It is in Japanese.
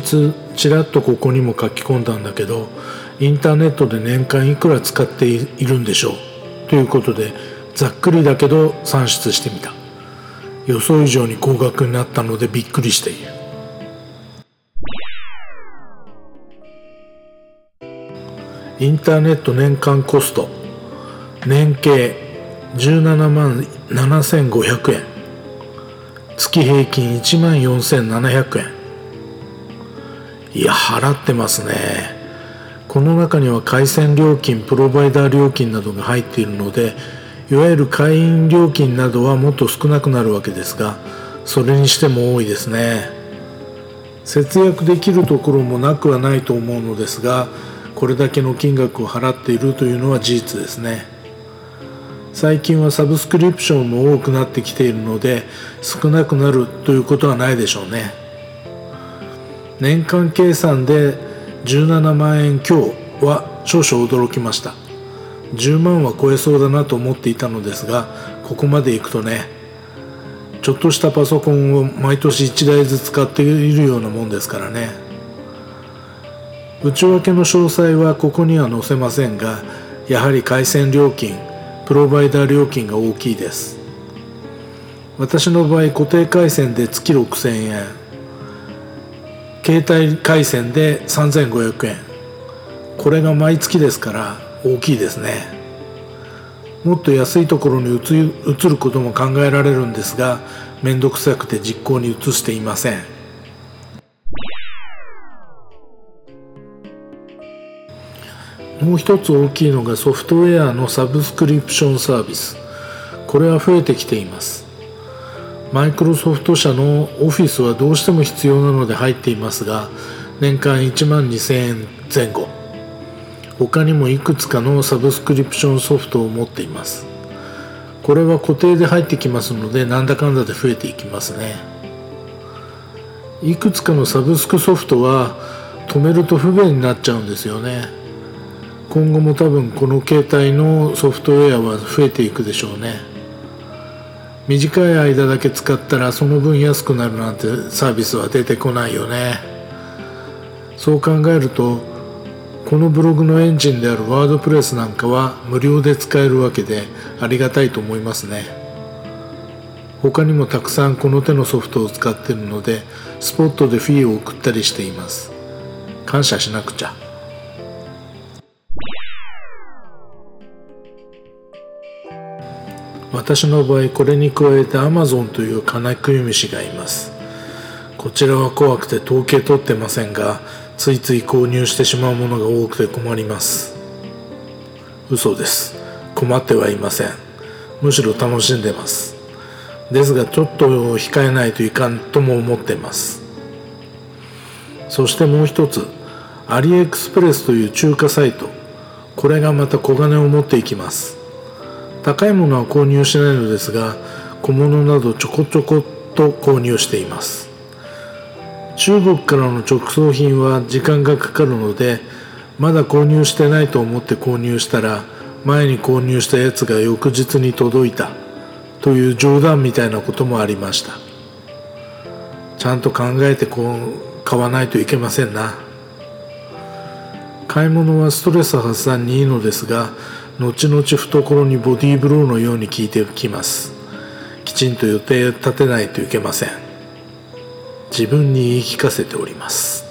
日ちらっとここにも書き込んだんだけどインターネットで年間いくら使っているんでしょう？ということでざっくりだけど算出してみた。予想以上に高額になったのでびっくりしている。インターネット年間コスト。年計17万7500円。月平均1万4700円。いや払ってますね。この中には回線料金プロバイダー料金などが入っているのでいわゆる会員料金などはもっと少なくなるわけですがそれにしても多いですね。節約できるところもなくはないと思うのですがこれだけの金額を払っているというのは事実ですね。最近はサブスクリプションも多くなってきているので少なくなるということはないでしょうね。年間計算で17万円強は少々驚きました。10万は超えそうだなと思っていたのですがここまでいくとねちょっとしたパソコンを毎年1台ずつ使っているようなもんですからね。内訳の詳細はここには載せませんがやはり回線料金プロバイダー料金が大きいです。私の場合固定回線で月6000円。携帯回線で3500円。これが毎月ですから大きいですね。もっと安いところに移ることも考えられるんですが面倒くさくて実行に移していません。もう一つ大きいのがソフトウェアのサブスクリプションサービス。これは増えてきています。マイクロソフト社のオフィスはどうしても必要なので入っていますが年間1万2000円前後。他にもいくつかのサブスクリプションソフトを持っています。これは固定で入ってきますのでなんだかんだで増えていきますね。いくつかのサブスクソフトは止めると不便になっちゃうんですよね。今後も多分この携帯のソフトウェアは増えていくでしょうね。短い間だけ使ったらその分安くなるなんてサービスは出てこないよね。そう考えるとこのブログのエンジンであるワードプレスなんかは無料で使えるわけでありがたいと思いますね。他にもたくさんこの手のソフトを使っているのでスポットでフィーを送ったりしています。感謝しなくちゃ。私の場合これに加えて Amazon という金食い虫がいます。こちらは怖くて統計取ってませんがついつい購入してしまうものが多くて困ります。嘘です。困ってはいません。むしろ楽しんでます。ですがちょっと控えないといかんとも思ってます。そしてもう一つアリエクスプレスという中華サイト。これがまた小金を持っていきます。高いものは購入しないのですが小物などちょこちょこっと購入しています。中国からの直送品は時間がかかるのでまだ購入してないと思って購入したら前に購入したやつが翌日に届いたという冗談みたいなこともありました。ちゃんと考えてこう買わないといけませんな。買い物はストレス発散にいいのですが後々懐にボディーブローのように効いてきます。きちんと予定立てないといけません。自分に言い聞かせております。